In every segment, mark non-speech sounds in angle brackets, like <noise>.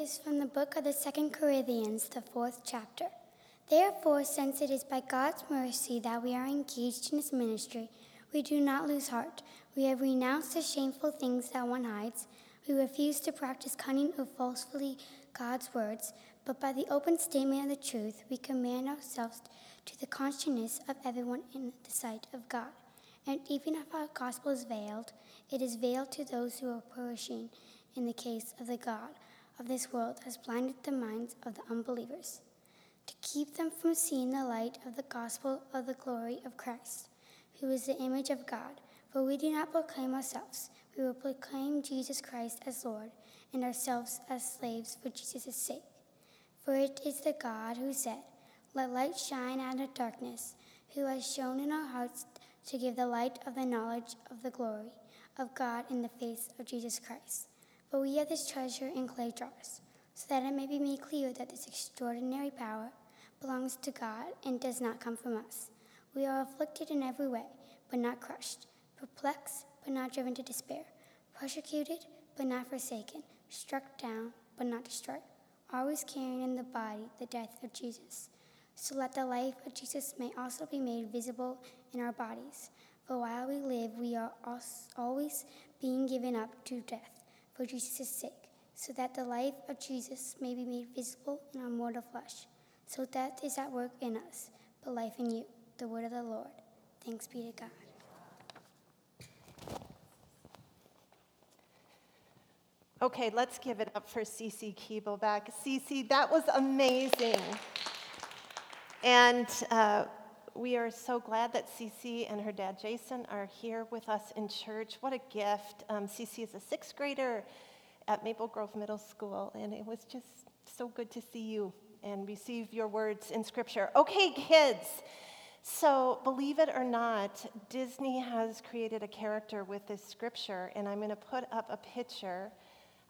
is from the book of the Second Corinthians, the fourth chapter. Therefore, since it is by God's mercy that we are engaged in his ministry, we do not lose heart. We have renounced the shameful things that one hides. We refuse to practice cunning or falsely God's words, but by the open statement of the truth, we command ourselves to the consciousness of everyone in the sight of God. And even if our gospel is veiled, it is veiled to those who are perishing in the case of the God of this world has blinded the minds of the unbelievers, to keep them from seeing the light of the gospel of the glory of Christ, who is the image of God. For we do not proclaim ourselves, we will proclaim Jesus Christ as Lord, and ourselves as slaves for Jesus' sake. For it is the God who said, Let light shine out of darkness, who has shown in our hearts to give the light of the knowledge of the glory of God in the face of Jesus Christ. But we have this treasure in clay jars, so that it may be made clear that this extraordinary power belongs to God and does not come from us. We are afflicted in every way, but not crushed, perplexed, but not driven to despair, persecuted, but not forsaken, struck down, but not destroyed, always carrying in the body the death of Jesus, so that the life of Jesus may also be made visible in our bodies. For while we live, we are always being given up to death for Jesus' sake, so that the life of Jesus may be made visible in our mortal flesh. So death is at work in us, but life in you, the word of the Lord. Thanks be to God. Okay, let's give it up for Cece Keebleback. Cece, that was amazing. And uh, we are so glad that Cece and her dad Jason are here with us in church. What a gift. Um, Cece is a sixth grader at Maple Grove Middle School, and it was just so good to see you and receive your words in Scripture. Okay, kids. So, believe it or not, Disney has created a character with this scripture, and I'm going to put up a picture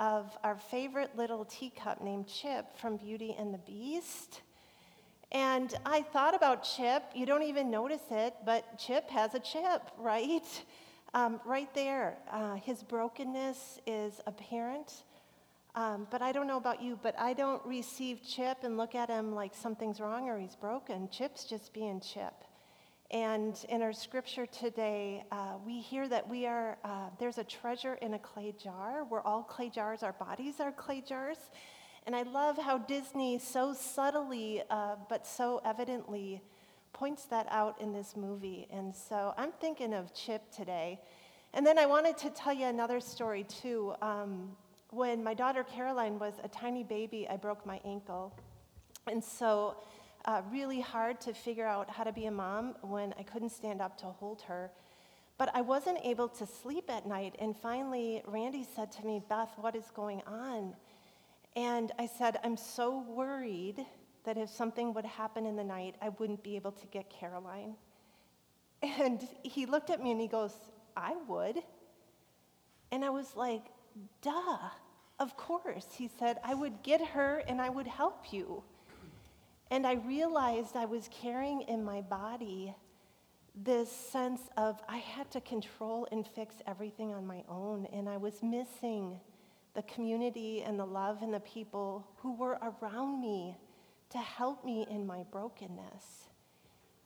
of our favorite little teacup named Chip from Beauty and the Beast. And I thought about Chip. You don't even notice it, but Chip has a chip, <laughs> right? Um, right there. Uh, his brokenness is apparent. Um, but I don't know about you, but I don't receive Chip and look at him like something's wrong or he's broken. Chip's just being Chip. And in our scripture today, uh, we hear that we are, uh, there's a treasure in a clay jar. We're all clay jars, our bodies are clay jars. And I love how Disney so subtly, uh, but so evidently, points that out in this movie. And so I'm thinking of Chip today. And then I wanted to tell you another story, too. Um, when my daughter Caroline was a tiny baby, I broke my ankle. And so, uh, really hard to figure out how to be a mom when I couldn't stand up to hold her. But I wasn't able to sleep at night. And finally, Randy said to me, Beth, what is going on? And I said, I'm so worried that if something would happen in the night, I wouldn't be able to get Caroline. And he looked at me and he goes, I would. And I was like, duh, of course. He said, I would get her and I would help you. And I realized I was carrying in my body this sense of I had to control and fix everything on my own, and I was missing the community and the love and the people who were around me to help me in my brokenness.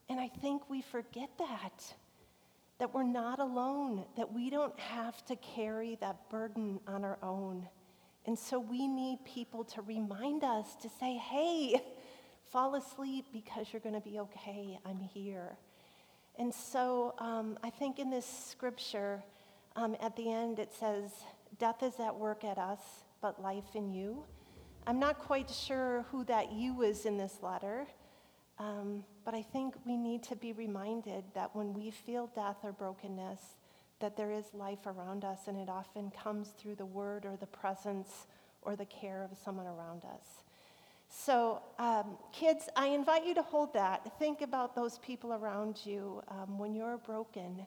And I think we forget that, that we're not alone, that we don't have to carry that burden on our own. And so we need people to remind us to say, hey, fall asleep because you're going to be okay. I'm here. And so um, I think in this scripture, um, at the end, it says, Death is at work at us, but life in you. I'm not quite sure who that you is in this letter, um, but I think we need to be reminded that when we feel death or brokenness, that there is life around us, and it often comes through the word or the presence or the care of someone around us. So, um, kids, I invite you to hold that. Think about those people around you um, when you're broken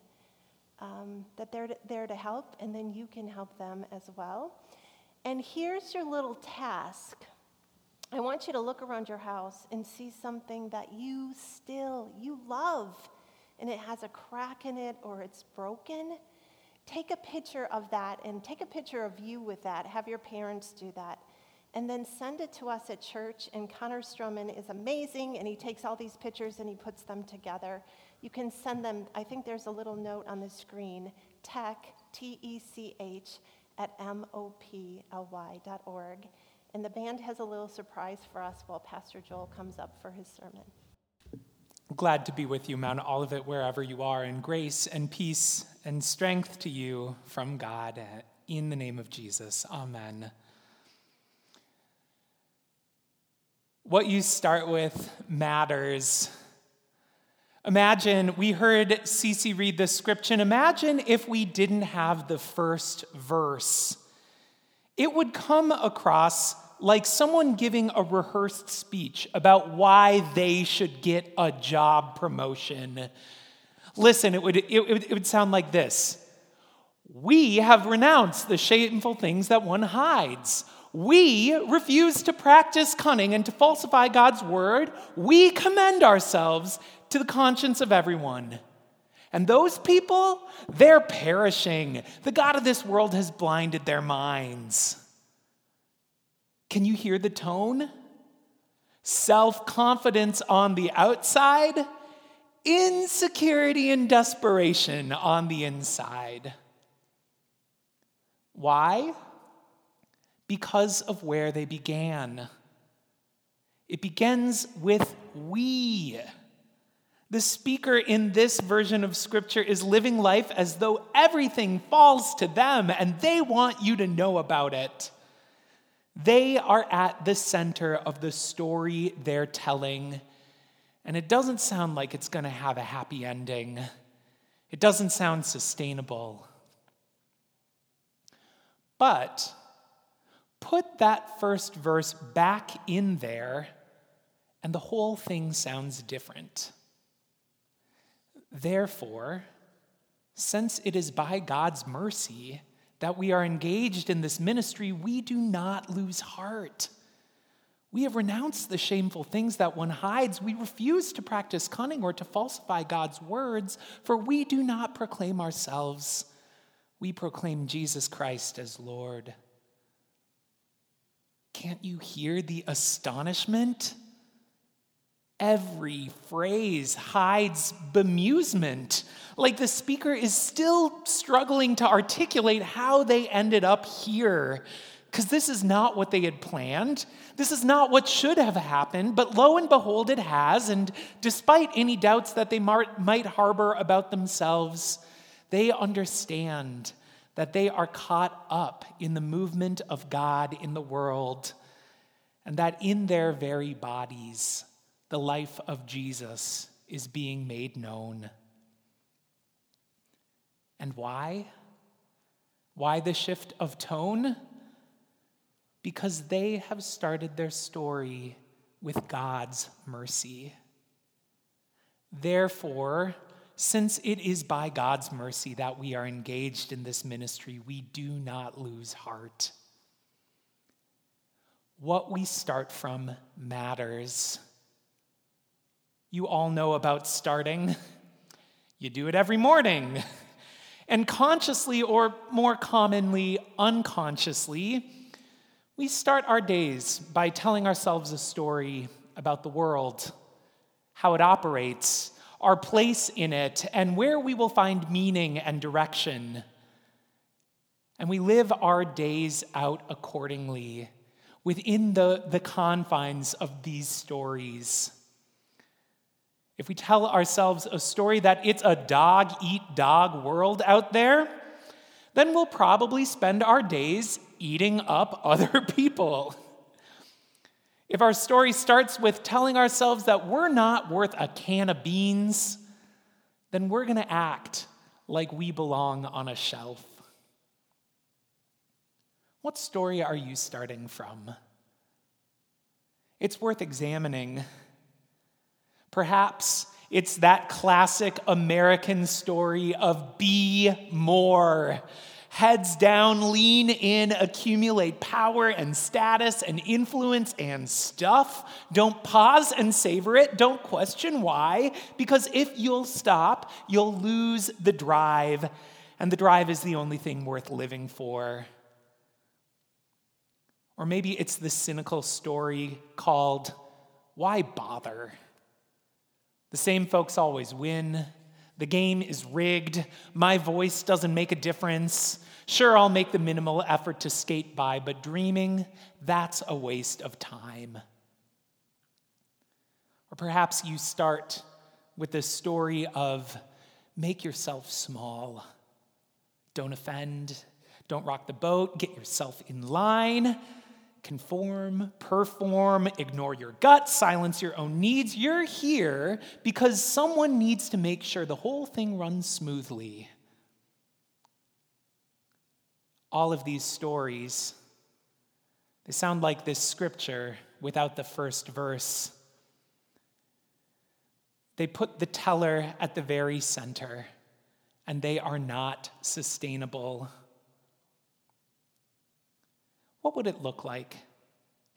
um, that they're there to help, and then you can help them as well. And here's your little task. I want you to look around your house and see something that you still you love and it has a crack in it or it's broken. Take a picture of that and take a picture of you with that. Have your parents do that. and then send it to us at church. And Connor Stroman is amazing, and he takes all these pictures and he puts them together. You can send them, I think there's a little note on the screen, tech, T E C H, at M O P L Y dot org. And the band has a little surprise for us while Pastor Joel comes up for his sermon. Glad to be with you, Mount Olivet, wherever you are, and grace and peace and strength to you from God in the name of Jesus. Amen. What you start with matters. Imagine, we heard Cece read the scripture. Imagine if we didn't have the first verse. It would come across like someone giving a rehearsed speech about why they should get a job promotion. Listen, it would, it, it would sound like this We have renounced the shameful things that one hides. We refuse to practice cunning and to falsify God's word. We commend ourselves to the conscience of everyone. And those people, they're perishing. The God of this world has blinded their minds. Can you hear the tone? Self confidence on the outside, insecurity and desperation on the inside. Why? Because of where they began. It begins with we. The speaker in this version of scripture is living life as though everything falls to them and they want you to know about it. They are at the center of the story they're telling, and it doesn't sound like it's going to have a happy ending. It doesn't sound sustainable. But put that first verse back in there, and the whole thing sounds different. Therefore, since it is by God's mercy that we are engaged in this ministry, we do not lose heart. We have renounced the shameful things that one hides. We refuse to practice cunning or to falsify God's words, for we do not proclaim ourselves. We proclaim Jesus Christ as Lord. Can't you hear the astonishment? Every phrase hides bemusement, like the speaker is still struggling to articulate how they ended up here. Because this is not what they had planned. This is not what should have happened, but lo and behold, it has. And despite any doubts that they might harbor about themselves, they understand that they are caught up in the movement of God in the world, and that in their very bodies, the life of Jesus is being made known. And why? Why the shift of tone? Because they have started their story with God's mercy. Therefore, since it is by God's mercy that we are engaged in this ministry, we do not lose heart. What we start from matters. You all know about starting. <laughs> You do it every morning. <laughs> And consciously, or more commonly, unconsciously, we start our days by telling ourselves a story about the world, how it operates, our place in it, and where we will find meaning and direction. And we live our days out accordingly within the, the confines of these stories. If we tell ourselves a story that it's a dog eat dog world out there, then we'll probably spend our days eating up <laughs> other people. If our story starts with telling ourselves that we're not worth a can of beans, then we're going to act like we belong on a shelf. What story are you starting from? It's worth examining Perhaps it's that classic American story of be more. Heads down, lean in, accumulate power and status and influence and stuff. Don't pause and savor it. Don't question why, because if you'll stop, you'll lose the drive, and the drive is the only thing worth living for. Or maybe it's the cynical story called Why Bother? The same folks always win. The game is rigged. My voice doesn't make a difference. Sure, I'll make the minimal effort to skate by, but dreaming, that's a waste of time. Or perhaps you start with the story of make yourself small. Don't offend. Don't rock the boat. Get yourself in line. Conform, perform, ignore your gut, silence your own needs. You're here because someone needs to make sure the whole thing runs smoothly. All of these stories, they sound like this scripture without the first verse. They put the teller at the very center, and they are not sustainable. What would it look like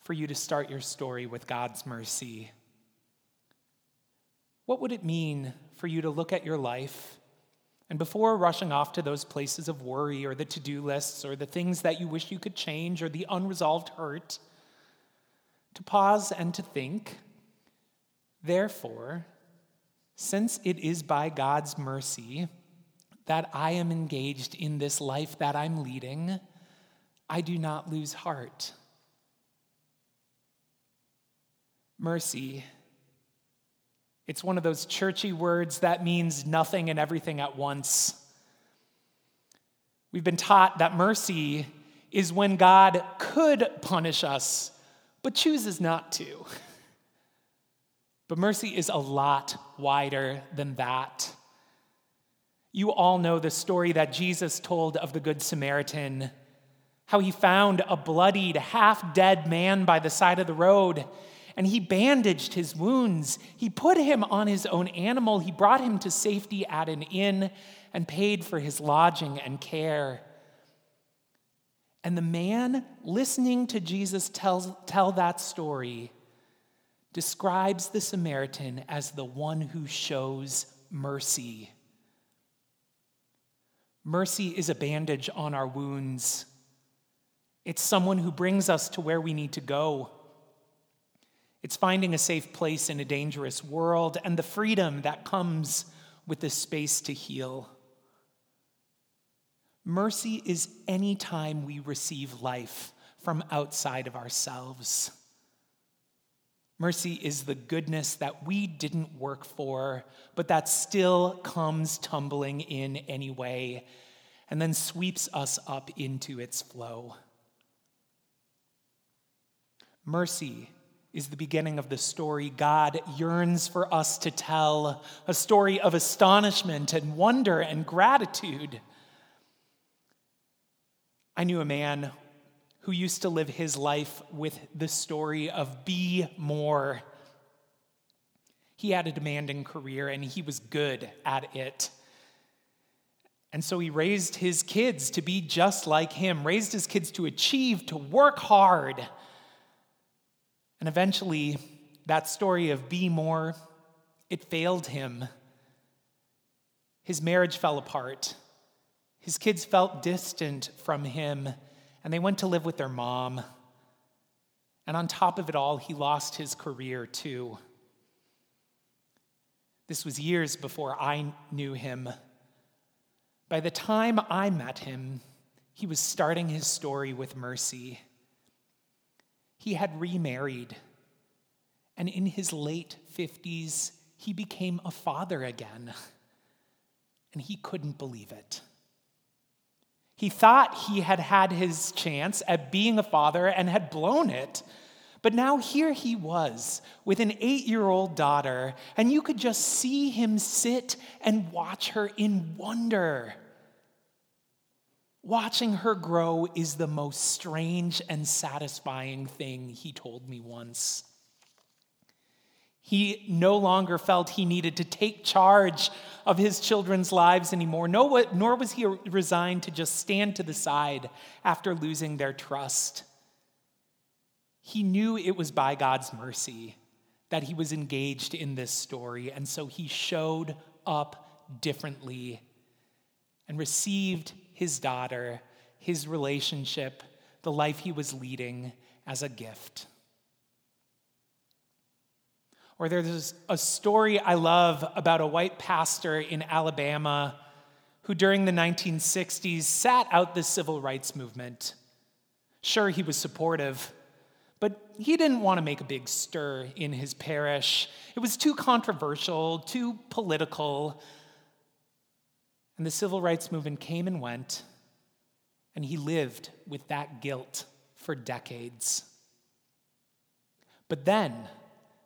for you to start your story with God's mercy? What would it mean for you to look at your life and before rushing off to those places of worry or the to do lists or the things that you wish you could change or the unresolved hurt, to pause and to think, therefore, since it is by God's mercy that I am engaged in this life that I'm leading, I do not lose heart. Mercy. It's one of those churchy words that means nothing and everything at once. We've been taught that mercy is when God could punish us, but chooses not to. But mercy is a lot wider than that. You all know the story that Jesus told of the Good Samaritan, how he found a bloodied, half dead man by the side of the road, and he bandaged his wounds. He put him on his own animal. He brought him to safety at an inn and paid for his lodging and care. And the man listening to Jesus tell, tell that story describes the Samaritan as the one who shows mercy. Mercy is a bandage on our wounds. It's someone who brings us to where we need to go. It's finding a safe place in a dangerous world and the freedom that comes with the space to heal. Mercy is any time we receive life from outside of ourselves. Mercy is the goodness that we didn't work for, but that still comes tumbling in anyway, and then sweeps us up into its flow. Mercy is the beginning of the story God yearns for us to tell a story of astonishment and wonder and gratitude. I knew a man who used to live his life with the story of be more. He had a demanding career and he was good at it. And so he raised his kids to be just like him, raised his kids to achieve, to work hard. And eventually, that story of be more, it failed him. His marriage fell apart. His kids felt distant from him and they went to live with their mom. And on top of it all, he lost his career too. This was years before I knew him. By the time I met him, he was starting his story with mercy. He had remarried, and in his late 50s, he became a father again, and he couldn't believe it. He thought he had had his chance at being a father and had blown it. But now here he was with an eight year old daughter, and you could just see him sit and watch her in wonder. Watching her grow is the most strange and satisfying thing, he told me once. He no longer felt he needed to take charge of his children's lives anymore, nor was he resigned to just stand to the side after losing their trust. He knew it was by God's mercy that he was engaged in this story, and so he showed up differently and received his daughter, his relationship, the life he was leading, as a gift. Or there's a story I love about a white pastor in Alabama who, during the 1960s, sat out the civil rights movement. Sure, he was supportive, but he didn't want to make a big stir in his parish. It was too controversial, too political. And the civil rights movement came and went, and he lived with that guilt for decades. But then,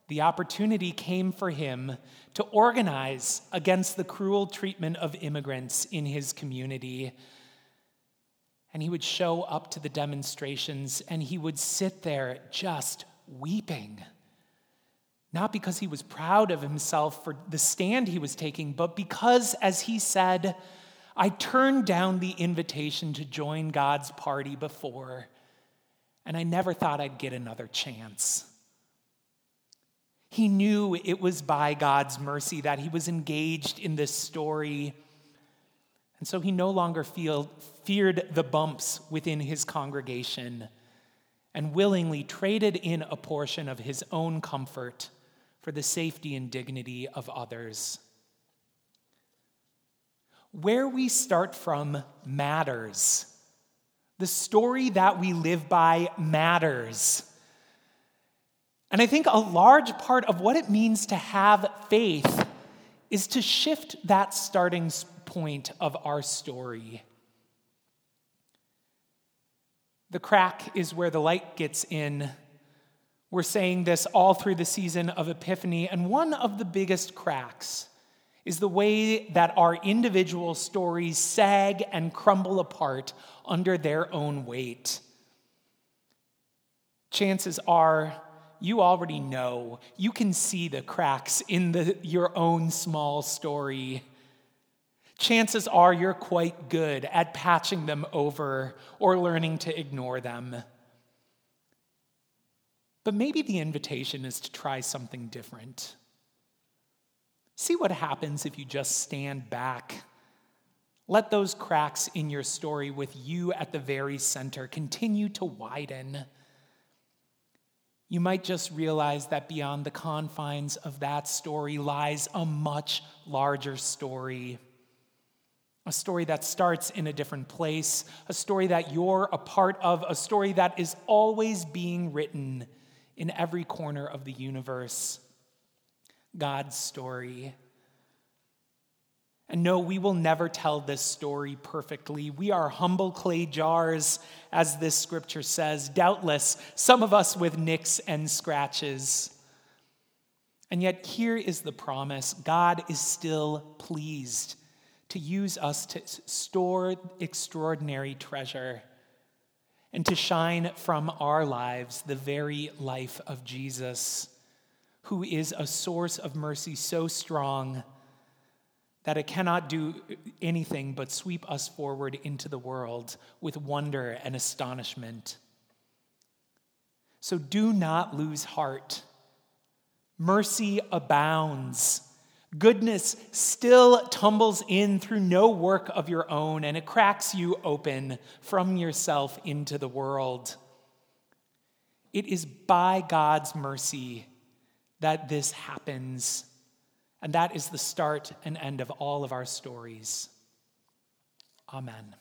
the opportunity came for him to organize against the cruel treatment of immigrants in his community. And he would show up to the demonstrations and he would sit there just weeping. Not because he was proud of himself for the stand he was taking, but because, as he said, I turned down the invitation to join God's party before, and I never thought I'd get another chance. He knew it was by God's mercy that he was engaged in this story. And so he no longer feel, feared the bumps within his congregation and willingly traded in a portion of his own comfort for the safety and dignity of others. Where we start from matters. The story that we live by matters. And I think a large part of what it means to have faith is to shift that starting point of our story. The crack is where the light gets in. We're saying this all through the season of Epiphany, and one of the biggest cracks is the way that our individual stories sag and crumble apart under their own weight. Chances are you already know. You can see the cracks in the, your own small story. Chances are you're quite good at patching them over or learning to ignore them. But maybe the invitation is to try something different. See what happens if you just stand back. Let those cracks in your story with you at the very center continue to widen you might just realize that beyond the confines of that story lies a much larger story. A story that starts in a different place, a story that you're a part of, a story that is always being written in every corner of the universe. God's story. And no, we will never tell this story perfectly. We are humble clay jars, as this scripture says, doubtless, some of us with nicks and scratches. And yet, here is the promise God is still pleased to use us to store extraordinary treasure and to shine from our lives the very life of Jesus, who is a source of mercy so strong that it cannot do anything but sweep us forward into the world with wonder and astonishment. So do not lose heart. Mercy abounds. Goodness still tumbles in through no work of your own, and it cracks you open from yourself into the world. It is by God's mercy that this happens. And that is the start and end of all of our stories. Amen.